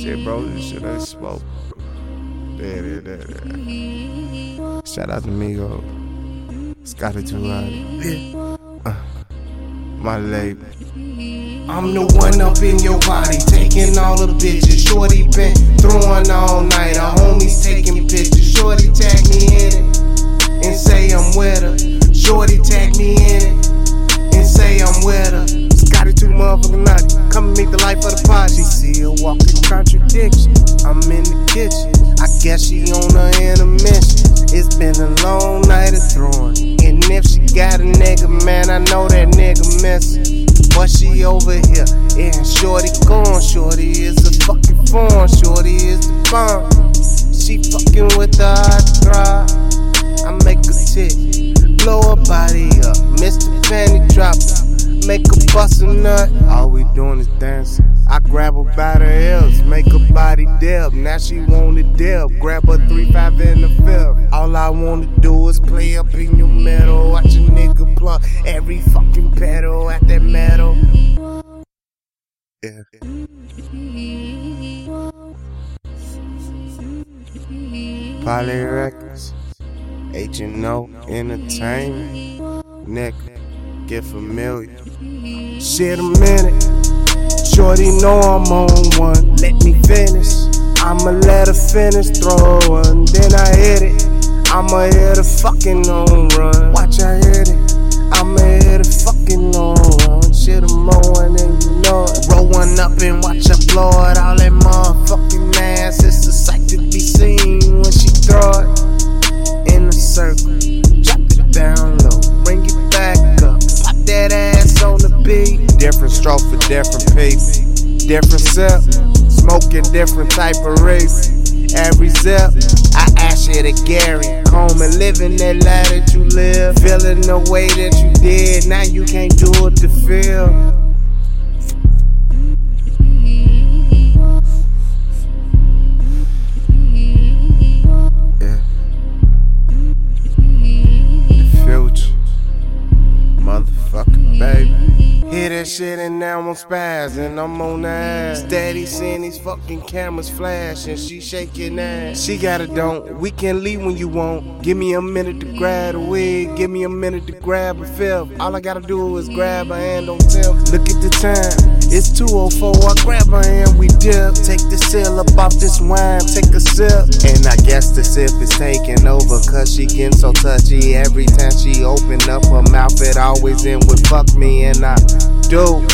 shit, bro. This shit ain't smoke. Shout out to Migo. Scotty Loud. Uh, my label. I'm the one up in your body, taking all the bitches. Shorty been throwing all night. Our homies taking pictures. Shorty tag me in it and say I'm with her. Shorty tag me in it and say I'm with her. Motherfucking naughty. Come and meet the life of the party. She see a walking contradiction. I'm in the kitchen. I guess she on her intermission. It's been a long night of throwing. And if she got a nigga, man, I know that nigga missing. But she over here, and Shorty gone. Shorty is a fucking phone. Shorty is the bomb. She fucking with the hot. I make a tick, blow her body up. Grab her by the heels, make her body dip. Now she wanna dip. Grab her 3-5 in the fifth. All I wanna do is play up in your metal. Watch a nigga plug every fucking pedal at that metal. Yeah. Poly Records. H&O Entertainment. Nigga, get familiar. Shit a minute. Shorty know I'm on one. Let me finish. I'ma let her finish throwing. Then I hit it. I'ma hit a fucking on run. Watch I hit it. I'ma hit a fucking on run. Different people. Different sip. Smoking different type of race. Every zip, I ask you to Gary. Home and living that life that you live. Feeling the way that you did. Now you can't do it to feel. That shit and now I'm spazzing. I'm on ass. Steady seeing these fucking cameras flashing. She shaking ass. She got it don't. We can leave when you want. Give me a minute to grab a wig. Give me a minute to grab a fifth. All I gotta do is grab her hand on tip. Look at the time. It's 204. I grab her hand, we dip. Take the seal up off this wine. Take a sip. And I guess the sip is taking over Cause she getting so touchy Every time she open up her mouth It always end with fuck me And I do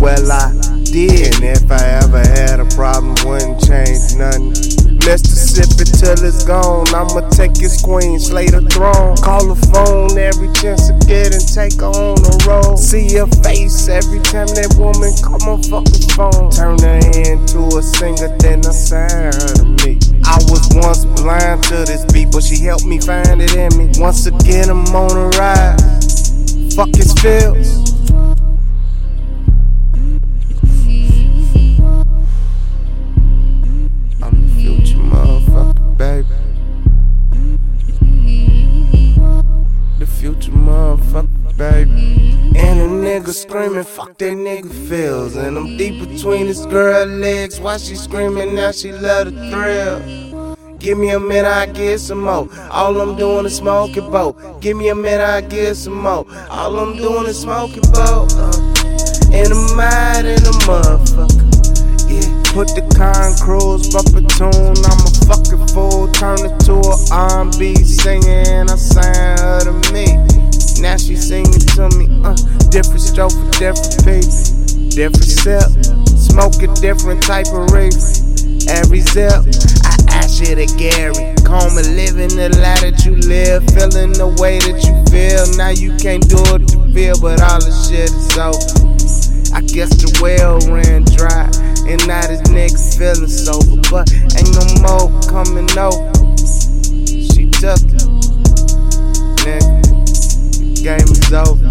Well I did And if I ever had a problem Wouldn't change nothing it till it's gone. I'ma take his queen, slay the throne. Call the phone every chance I get and take her on the road. See her face every time that woman call my fucking phone. Turn her into a singer, then assign her to me. I was once blind to this beat, but she helped me find it in me. Once again, I'm on a rise. Fuck his feels. Nigga screaming, fuck that nigga feels. And I'm deep between this girl legs. Why she screaming now? She love the thrill. Give me a minute, I get some more. All I'm doing is smoking boat. Give me a minute, I get some more. All I'm doing is smoking boat. Uh, and I'm mad in a motherfucker. Yeah, put the con bump a tune. I'm a fucking fool. Turn it to a R&B singing. I sang her to me. Now she singing to me, different stroke for different people, different sip, smoke a different type of reef. Every zip, I ask you to Gary. Comb and living the life that you live, feeling the way that you feel. Now you can't do it to feel, but all the shit is over. I guess the well ran dry, and now this nigga feeling sober, but ain't no more coming over. She took it, nigga game is over.